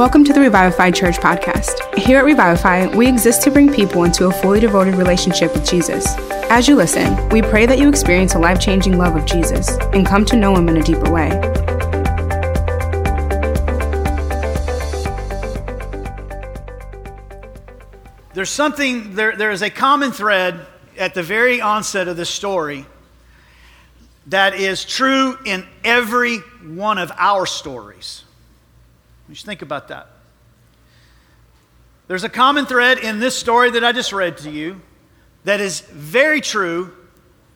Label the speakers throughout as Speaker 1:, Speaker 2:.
Speaker 1: Welcome to the Revivify Church podcast. Here at Revivify, we exist to bring people into a fully devoted relationship with Jesus. As you listen, we pray that you experience a life changing love of Jesus and come to know Him in a deeper way.
Speaker 2: There's something, there, there is a common thread at the very onset of this story that is true in every one of our stories. Just think about that. There's a common thread in this story that I just read to you that is very true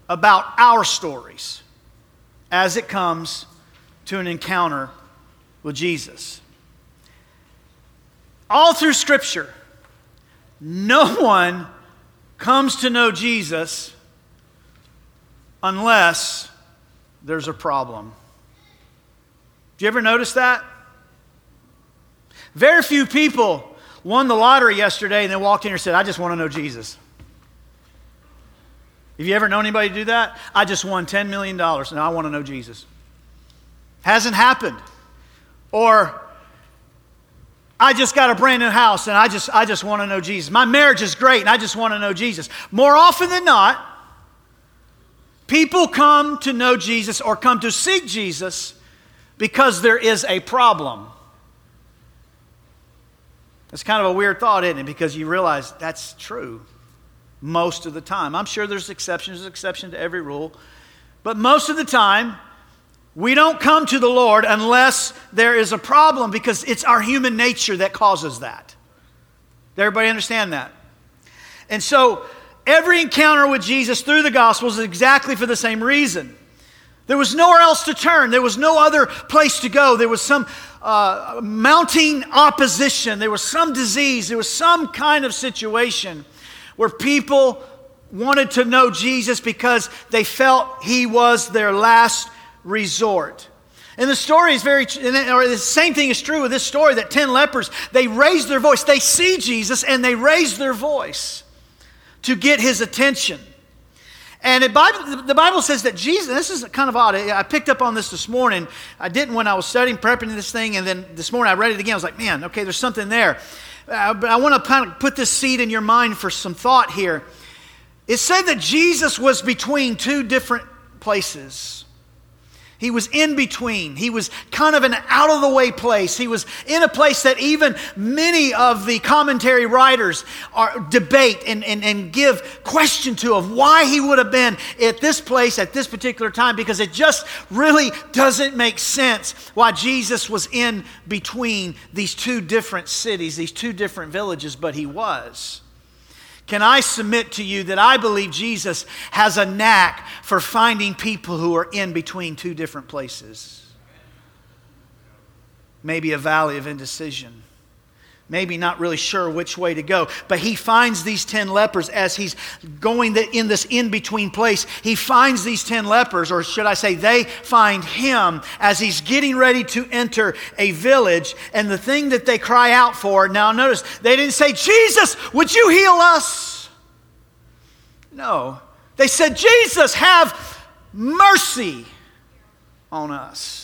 Speaker 2: about our stories as it comes to an encounter with Jesus. All through Scripture, no one comes to know Jesus unless there's a problem. Do you ever notice that? Very few people won the lottery yesterday and then walked in and said, I just want to know Jesus. Have you ever known anybody do that? I just won $10 million and I want to know Jesus. Hasn't happened. Or, I just got a brand new house and I just, I just want to know Jesus. My marriage is great and I just want to know Jesus. More often than not, people come to know Jesus or come to seek Jesus because there is a problem. It's kind of a weird thought, isn't it? Because you realize that's true most of the time. I'm sure there's exceptions, there's exception to every rule. But most of the time, we don't come to the Lord unless there is a problem because it's our human nature that causes that. Does everybody understand that? And so, every encounter with Jesus through the Gospels is exactly for the same reason. There was nowhere else to turn. There was no other place to go. There was some uh, mounting opposition. There was some disease. There was some kind of situation where people wanted to know Jesus because they felt he was their last resort. And the story is very, or the same thing is true with this story that 10 lepers, they raise their voice. They see Jesus and they raise their voice to get his attention. And Bible, the Bible says that Jesus, this is kind of odd. I picked up on this this morning. I didn't when I was studying, prepping this thing, and then this morning I read it again. I was like, man, okay, there's something there. Uh, but I want to kind of put this seed in your mind for some thought here. It said that Jesus was between two different places. He was in between. He was kind of an out of the way place. He was in a place that even many of the commentary writers are, debate and, and, and give question to of why he would have been at this place at this particular time because it just really doesn't make sense why Jesus was in between these two different cities, these two different villages, but he was. Can I submit to you that I believe Jesus has a knack for finding people who are in between two different places? Maybe a valley of indecision. Maybe not really sure which way to go. But he finds these 10 lepers as he's going in this in between place. He finds these 10 lepers, or should I say, they find him as he's getting ready to enter a village. And the thing that they cry out for now, notice, they didn't say, Jesus, would you heal us? No. They said, Jesus, have mercy on us.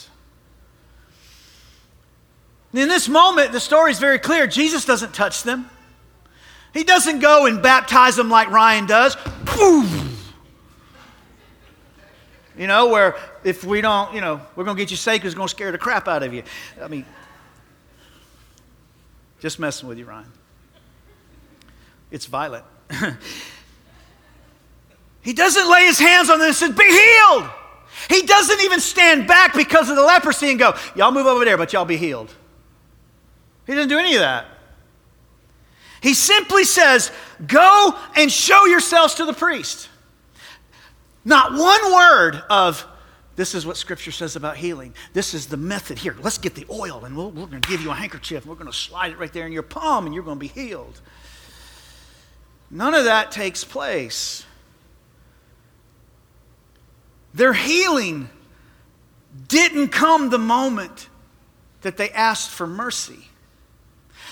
Speaker 2: In this moment, the story is very clear. Jesus doesn't touch them. He doesn't go and baptize them like Ryan does. You know, where if we don't, you know, we're going to get you because it's going to scare the crap out of you. I mean, just messing with you, Ryan. It's violent. he doesn't lay his hands on them and says, Be healed. He doesn't even stand back because of the leprosy and go, Y'all move over there, but y'all be healed. He doesn't do any of that. He simply says, Go and show yourselves to the priest. Not one word of, this is what Scripture says about healing. This is the method. Here, let's get the oil and we we are going to give you a handkerchief and we're going to slide it right there in your palm and you're going to be healed. None of that takes place. Their healing didn't come the moment that they asked for mercy.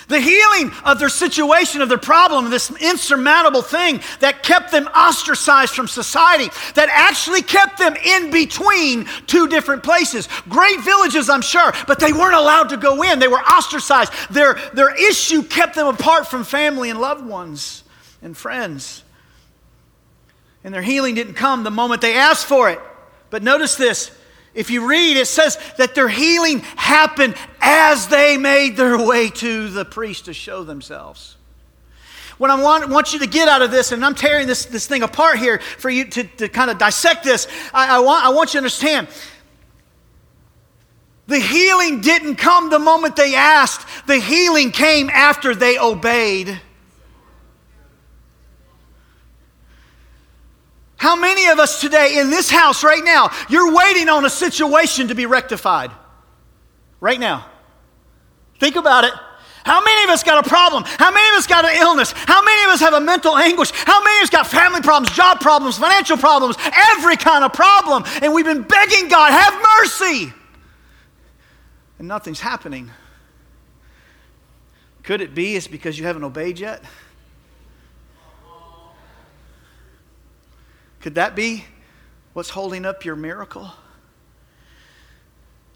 Speaker 2: The healing of their situation, of their problem, this insurmountable thing that kept them ostracized from society, that actually kept them in between two different places. Great villages, I'm sure, but they weren't allowed to go in. They were ostracized. Their, their issue kept them apart from family and loved ones and friends. And their healing didn't come the moment they asked for it. But notice this if you read, it says that their healing happened as they made their way to the priest to show themselves. What I want, want you to get out of this, and I'm tearing this, this thing apart here for you to, to kind of dissect this, I, I, want, I want you to understand. The healing didn't come the moment they asked, the healing came after they obeyed. How many of us today in this house right now, you're waiting on a situation to be rectified? Right now. Think about it. How many of us got a problem? How many of us got an illness? How many of us have a mental anguish? How many of us got family problems, job problems, financial problems, every kind of problem? And we've been begging God, have mercy. And nothing's happening. Could it be it's because you haven't obeyed yet? Could that be what's holding up your miracle?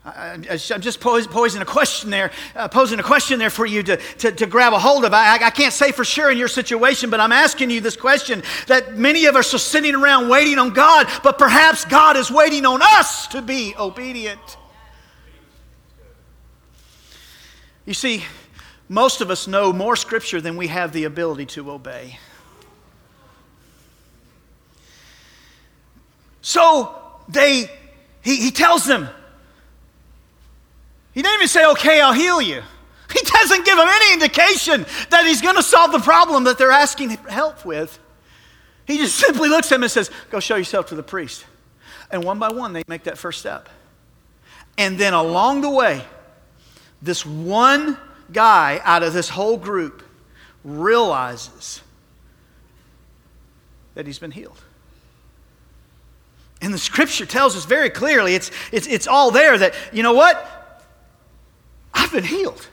Speaker 2: I, am just posing a question there, uh, posing a question there for you to, to, to grab a hold of. I, I, can't say for sure in your situation, but I'm asking you this question that many of us are sitting around waiting on God, but perhaps God is waiting on us to be obedient. You see, most of us know more scripture than we have the ability to obey. So they, he, he tells them, he didn't even say, okay, I'll heal you. He doesn't give them any indication that he's going to solve the problem that they're asking help with. He just simply looks at them and says, Go show yourself to the priest. And one by one, they make that first step. And then along the way, this one guy out of this whole group realizes that he's been healed. And the scripture tells us very clearly, it's, it's, it's all there that, you know what? I've been healed.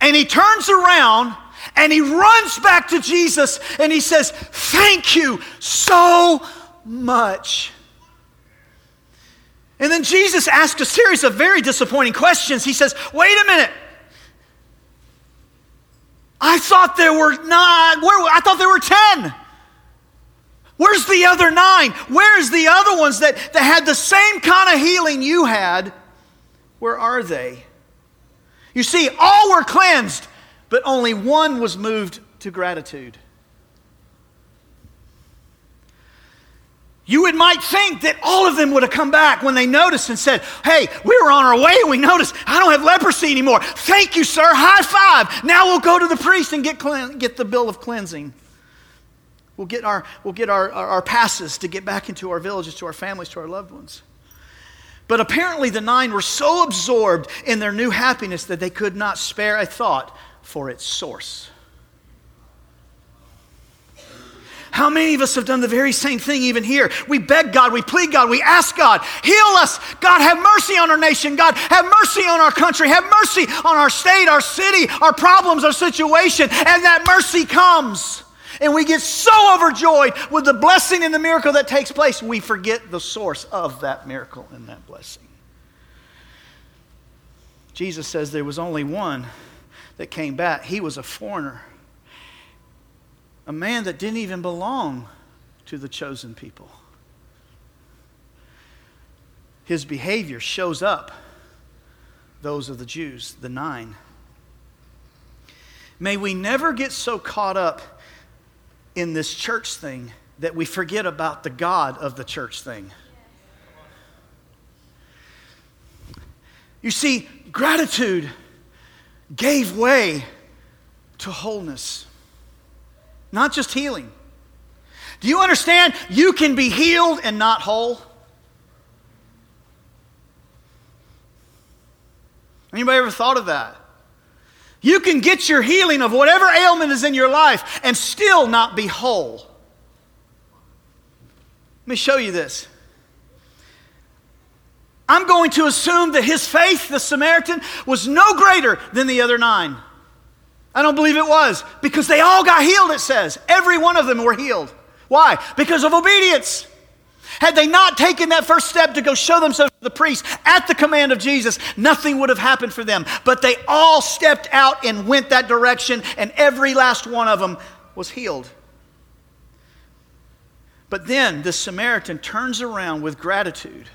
Speaker 2: And he turns around and he runs back to Jesus and he says, Thank you so much. And then Jesus asks a series of very disappointing questions. He says, Wait a minute. I thought there were nine. Where, I thought there were ten. Where's the other nine? Where's the other ones that, that had the same kind of healing you had? Where are they? You see, all were cleansed, but only one was moved to gratitude. You would might think that all of them would have come back when they noticed and said, Hey, we were on our way and we noticed I don't have leprosy anymore. Thank you, sir. High five. Now we'll go to the priest and get, get the bill of cleansing. We'll get, our, we'll get our, our, our passes to get back into our villages, to our families, to our loved ones. But apparently, the nine were so absorbed in their new happiness that they could not spare a thought for its source. How many of us have done the very same thing even here? We beg God, we plead God, we ask God, heal us. God, have mercy on our nation. God, have mercy on our country. Have mercy on our state, our city, our problems, our situation. And that mercy comes. And we get so overjoyed with the blessing and the miracle that takes place, we forget the source of that miracle and that blessing. Jesus says there was only one that came back. He was a foreigner, a man that didn't even belong to the chosen people. His behavior shows up those of the Jews, the nine. May we never get so caught up in this church thing that we forget about the God of the church thing. You see, gratitude gave way to wholeness, not just healing. Do you understand? You can be healed and not whole. Anybody ever thought of that? You can get your healing of whatever ailment is in your life and still not be whole. Let me show you this. I'm going to assume that his faith, the Samaritan, was no greater than the other nine. I don't believe it was because they all got healed, it says. Every one of them were healed. Why? Because of obedience. Had they not taken that first step to go show themselves to the priest at the command of Jesus, nothing would have happened for them. But they all stepped out and went that direction, and every last one of them was healed. But then the Samaritan turns around with gratitude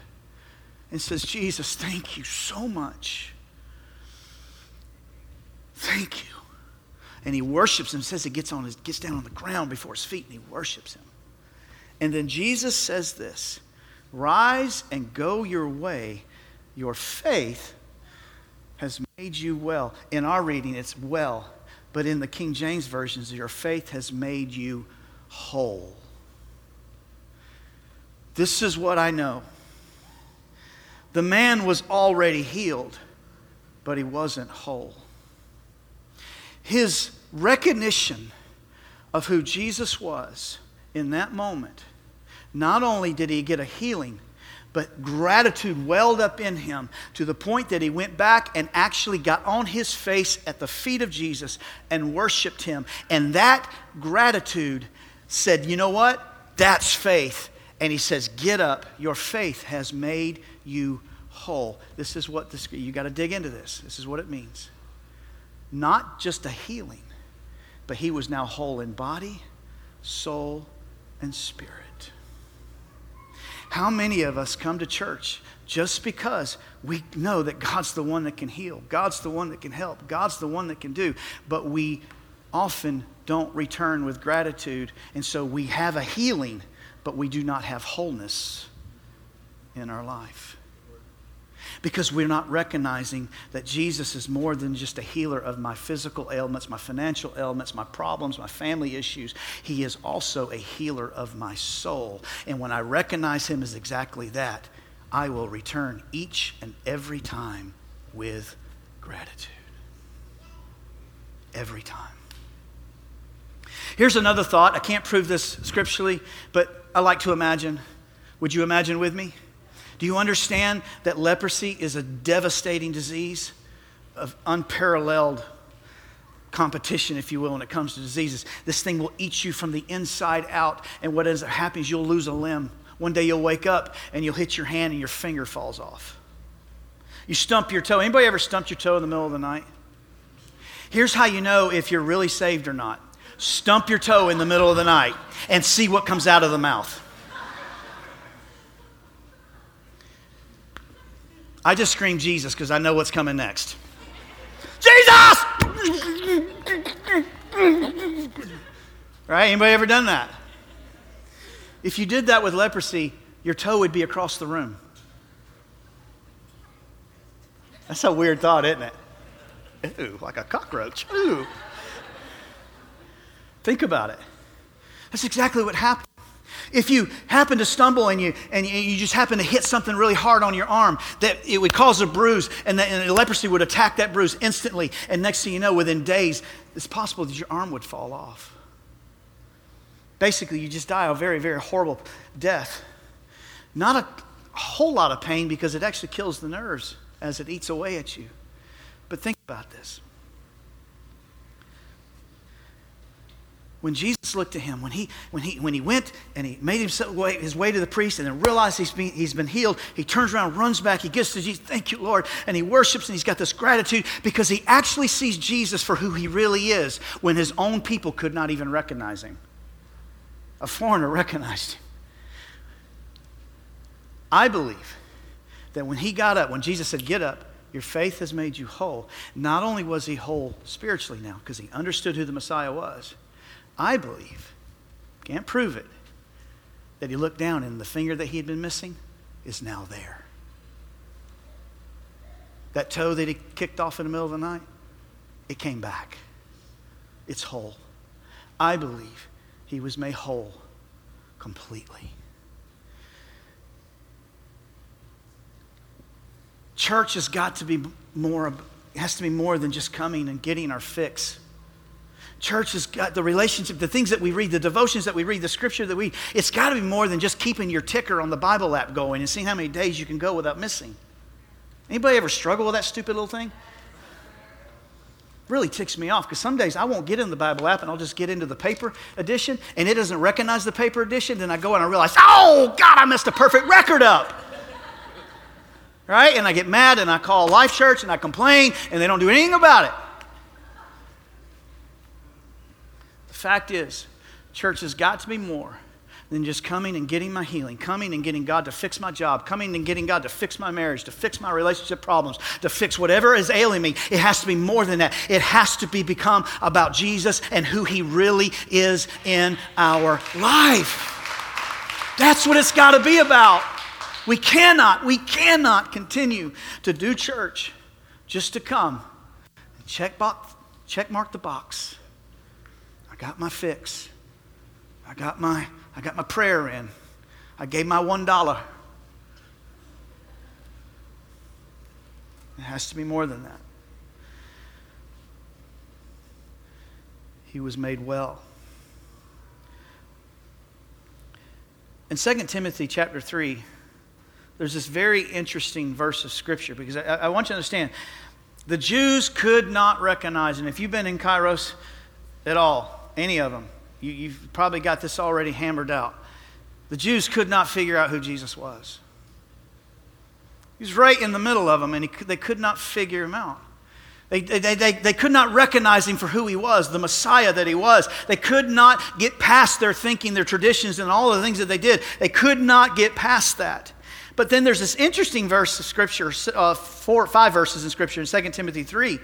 Speaker 2: and says, Jesus, thank you so much. Thank you. And he worships him, says he gets, on his, gets down on the ground before his feet and he worships him. And then Jesus says this Rise and go your way. Your faith has made you well. In our reading, it's well. But in the King James versions, your faith has made you whole. This is what I know. The man was already healed, but he wasn't whole. His recognition of who Jesus was in that moment, not only did he get a healing, but gratitude welled up in him to the point that he went back and actually got on his face at the feet of Jesus and worshiped him. And that gratitude said, You know what? That's faith. And he says, Get up. Your faith has made you whole. This is what this, you got to dig into this. This is what it means. Not just a healing, but he was now whole in body, soul, and spirit. How many of us come to church just because we know that God's the one that can heal, God's the one that can help, God's the one that can do, but we often don't return with gratitude, and so we have a healing, but we do not have wholeness in our life because we're not recognizing that Jesus is more than just a healer of my physical ailments, my financial ailments, my problems, my family issues. He is also a healer of my soul. And when I recognize Him as exactly that, I will return each and every time with gratitude. Every time. Here's another thought. I can't prove this scripturally, but I like to imagine. Would you imagine with me? Do you understand that leprosy is a devastating disease of unparalleled competition, if you will, when it comes to diseases? This thing will eat you from the inside out, and what ends up happening is you'll lose a limb. One day you'll wake up and you'll hit your hand and your finger falls off. You stump your toe. Anybody ever stumped your toe in the middle of the night? Here's how you know if you're really saved or not. Stump your toe in the middle of the night and see what comes out of the mouth. I just scream Jesus because I know what's coming next. Jesus! right? Anybody ever done that? If you did that with leprosy, your toe would be across the room. That's a weird thought, isn't it? Ooh, like a cockroach. Ooh. Think about it. That's exactly what happened. If you happen to stumble and you, and you just happen to hit something really hard on your arm, that it would cause a bruise, and, that, and the leprosy would attack that bruise instantly. And next thing you know, within days, it's possible that your arm would fall off. Basically, you just die a very, very horrible death. Not a whole lot of pain because it actually kills the nerves as it eats away at you. But think about this. When Jesus looked at him, when he, when he, when he went and he made himself way, his way to the priest and then realized he's been, he's been healed, he turns around, runs back, he gets to Jesus, thank you, Lord, and he worships and he's got this gratitude because he actually sees Jesus for who he really is when his own people could not even recognize him. A foreigner recognized him. I believe that when he got up, when Jesus said, Get up, your faith has made you whole, not only was he whole spiritually now because he understood who the Messiah was I believe, can't prove it, that he looked down and the finger that he had been missing is now there. That toe that he kicked off in the middle of the night, it came back. It's whole. I believe he was made whole completely. Church has got to be more, has to be more than just coming and getting our fix. Church has got the relationship, the things that we read, the devotions that we read, the scripture that we, it's got to be more than just keeping your ticker on the Bible app going and seeing how many days you can go without missing. Anybody ever struggle with that stupid little thing? really ticks me off because some days I won't get in the Bible app and I'll just get into the paper edition and it doesn't recognize the paper edition. Then I go and I realize, oh, God, I messed a perfect record up. right? And I get mad and I call Life Church and I complain and they don't do anything about it. The fact is, church has got to be more than just coming and getting my healing, coming and getting God to fix my job, coming and getting God to fix my marriage, to fix my relationship problems, to fix whatever is ailing me. It has to be more than that. It has to be become about Jesus and who he really is in our life. That's what it's got to be about. We cannot, we cannot continue to do church just to come and check, box, check mark the box. Got my fix. I got my I got my prayer in. I gave my one dollar. It has to be more than that. He was made well. In 2 Timothy chapter 3, there's this very interesting verse of scripture because I, I, want you to understand the Jews could not recognize, and if you've been in Kairos at all, any of them, you, you've probably got this already hammered out. The Jews could not figure out who Jesus was. He was right in the middle of them, and he, they could not figure him out. They, they, they, they could not recognize him for who he was, the Messiah that he was. They could not get past their thinking, their traditions, and all the things that they did. They could not get past that. But then there's this interesting verse of Scripture, uh, four, five verses in Scripture in 2 Timothy 3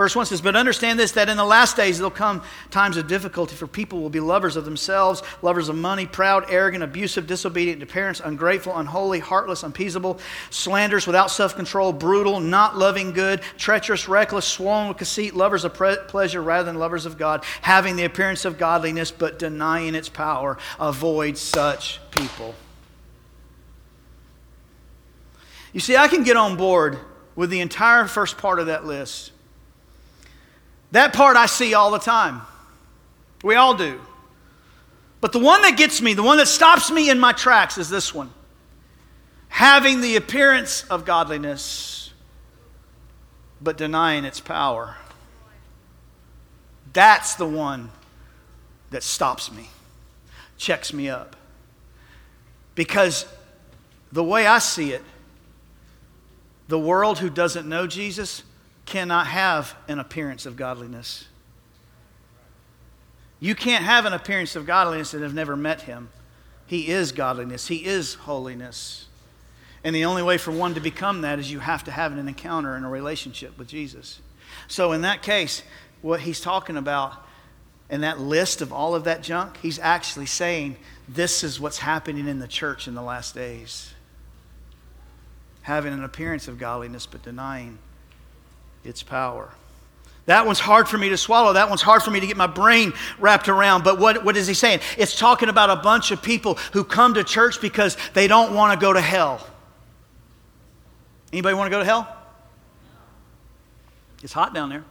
Speaker 2: Verse 1 says, But understand this, that in the last days there'll come times of difficulty, for people will be lovers of themselves, lovers of money, proud, arrogant, abusive, disobedient to parents, ungrateful, unholy, heartless, unpeaceable, slanderous, without self control, brutal, not loving good, treacherous, reckless, swollen with conceit, lovers of pre- pleasure rather than lovers of God, having the appearance of godliness but denying its power. Avoid such people. You see, I can get on board with the entire first part of that list. That part I see all the time. We all do. But the one that gets me, the one that stops me in my tracks, is this one having the appearance of godliness, but denying its power. That's the one that stops me, checks me up. Because the way I see it, the world who doesn't know Jesus cannot have an appearance of godliness. You can't have an appearance of godliness and have never met him. He is godliness, he is holiness. And the only way for one to become that is you have to have an encounter and a relationship with Jesus. So, in that case, what he's talking about in that list of all of that junk, he's actually saying this is what's happening in the church in the last days. Having an appearance of godliness, but denying its power. That one's hard for me to swallow. That one's hard for me to get my brain wrapped around. But what, what is he saying? It's talking about a bunch of people who come to church because they don't want to go to hell. Anybody want to go to hell? It's hot down there.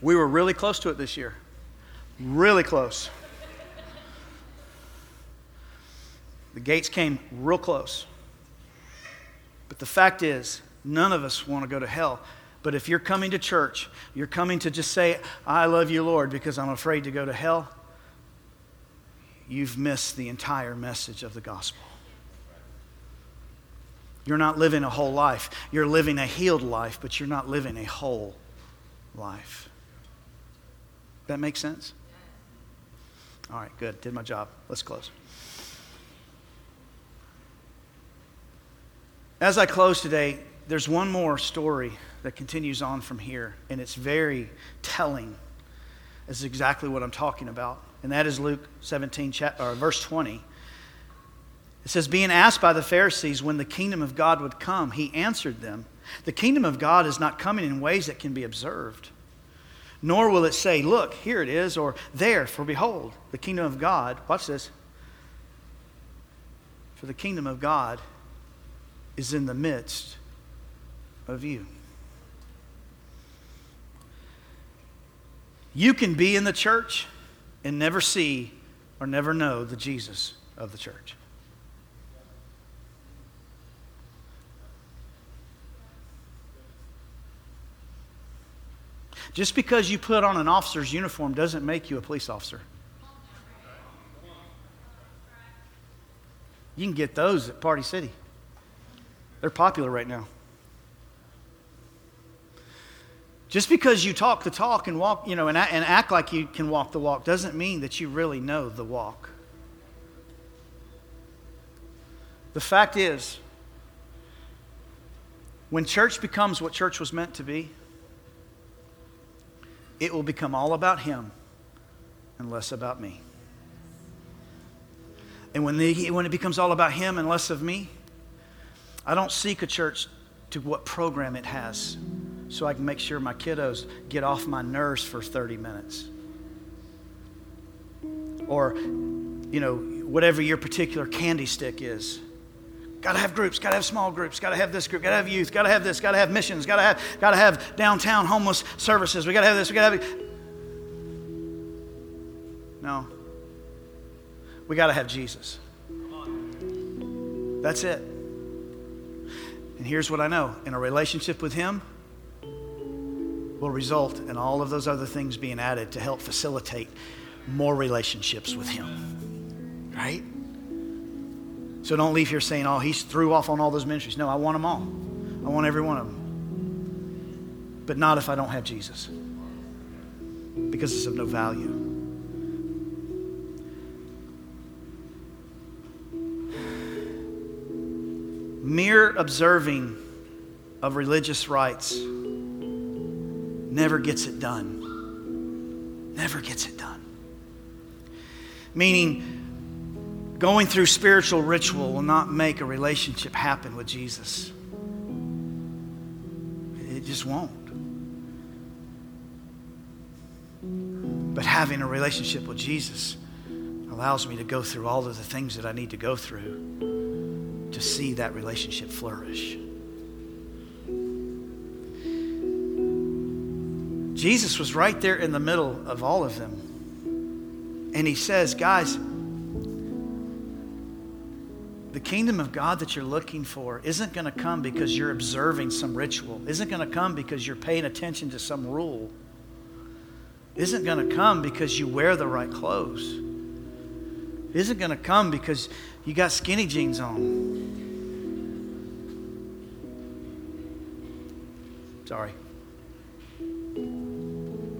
Speaker 2: We were really close to it this year. Really close. The gates came real close. But the fact is, none of us want to go to hell. But if you're coming to church, you're coming to just say, I love you, Lord, because I'm afraid to go to hell, you've missed the entire message of the gospel. You're not living a whole life. You're living a healed life, but you're not living a whole life. That makes sense? All right, good. Did my job. Let's close. As I close today, there's one more story that continues on from here, and it's very telling. This is exactly what I'm talking about, and that is Luke 17, or verse 20. It says, Being asked by the Pharisees when the kingdom of God would come, he answered them, The kingdom of God is not coming in ways that can be observed. Nor will it say, Look, here it is, or there, for behold, the kingdom of God, watch this. For the kingdom of God is in the midst of you. You can be in the church and never see or never know the Jesus of the church. Just because you put on an officer's uniform doesn't make you a police officer. You can get those at Party City. They're popular right now. Just because you talk the talk and walk, you know, and, and act like you can walk the walk doesn't mean that you really know the walk. The fact is, when church becomes what church was meant to be, it will become all about Him and less about me. And when, the, when it becomes all about Him and less of me, I don't seek a church to what program it has so I can make sure my kiddos get off my nerves for 30 minutes. Or, you know, whatever your particular candy stick is. Got to have groups, got to have small groups, got to have this group, got to have youth, got to have this, got to have missions, got to have, got to have downtown homeless services. We got to have this, we got to have. No. We got to have Jesus. That's it. And here's what I know in a relationship with Him will result in all of those other things being added to help facilitate more relationships with Him. Right? So don't leave here saying, oh, He's threw off on all those ministries. No, I want them all. I want every one of them. But not if I don't have Jesus, because it's of no value. Mere observing of religious rites never gets it done. Never gets it done. Meaning, going through spiritual ritual will not make a relationship happen with Jesus. It just won't. But having a relationship with Jesus allows me to go through all of the things that I need to go through see that relationship flourish. Jesus was right there in the middle of all of them. And he says, guys, the kingdom of God that you're looking for isn't going to come because you're observing some ritual, isn't going to come because you're paying attention to some rule, isn't going to come because you wear the right clothes, isn't going to come because you got skinny jeans on. Sorry.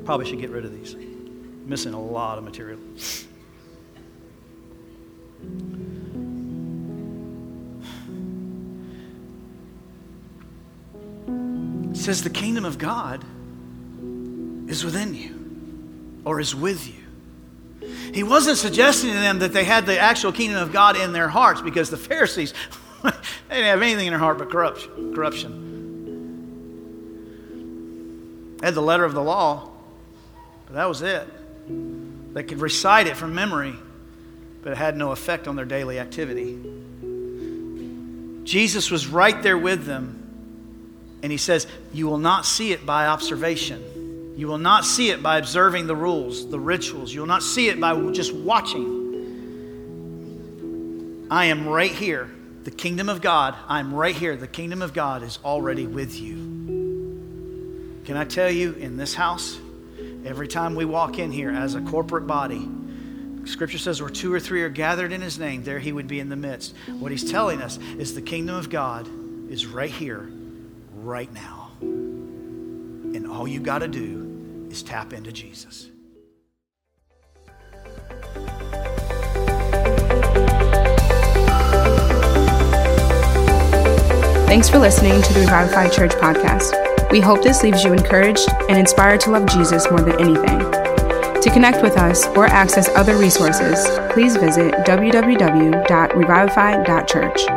Speaker 2: Probably should get rid of these. Missing a lot of material. It says the kingdom of God is within you or is with you. He wasn't suggesting to them that they had the actual kingdom of God in their hearts because the Pharisees, they didn't have anything in their heart but corruption. corruption. They had the letter of the law, but that was it. They could recite it from memory, but it had no effect on their daily activity. Jesus was right there with them, and he says, You will not see it by observation. You will not see it by observing the rules, the rituals. You will not see it by just watching. I am right here. The kingdom of God, I'm right here. The kingdom of God is already with you. Can I tell you, in this house, every time we walk in here as a corporate body, Scripture says where two or three are gathered in His name, there He would be in the midst. What He's telling us is the kingdom of God is right here, right now. And all you got to do is tap into Jesus.
Speaker 1: Thanks for listening to the Revivify Church podcast. We hope this leaves you encouraged and inspired to love Jesus more than anything. To connect with us or access other resources, please visit www.revivify.church.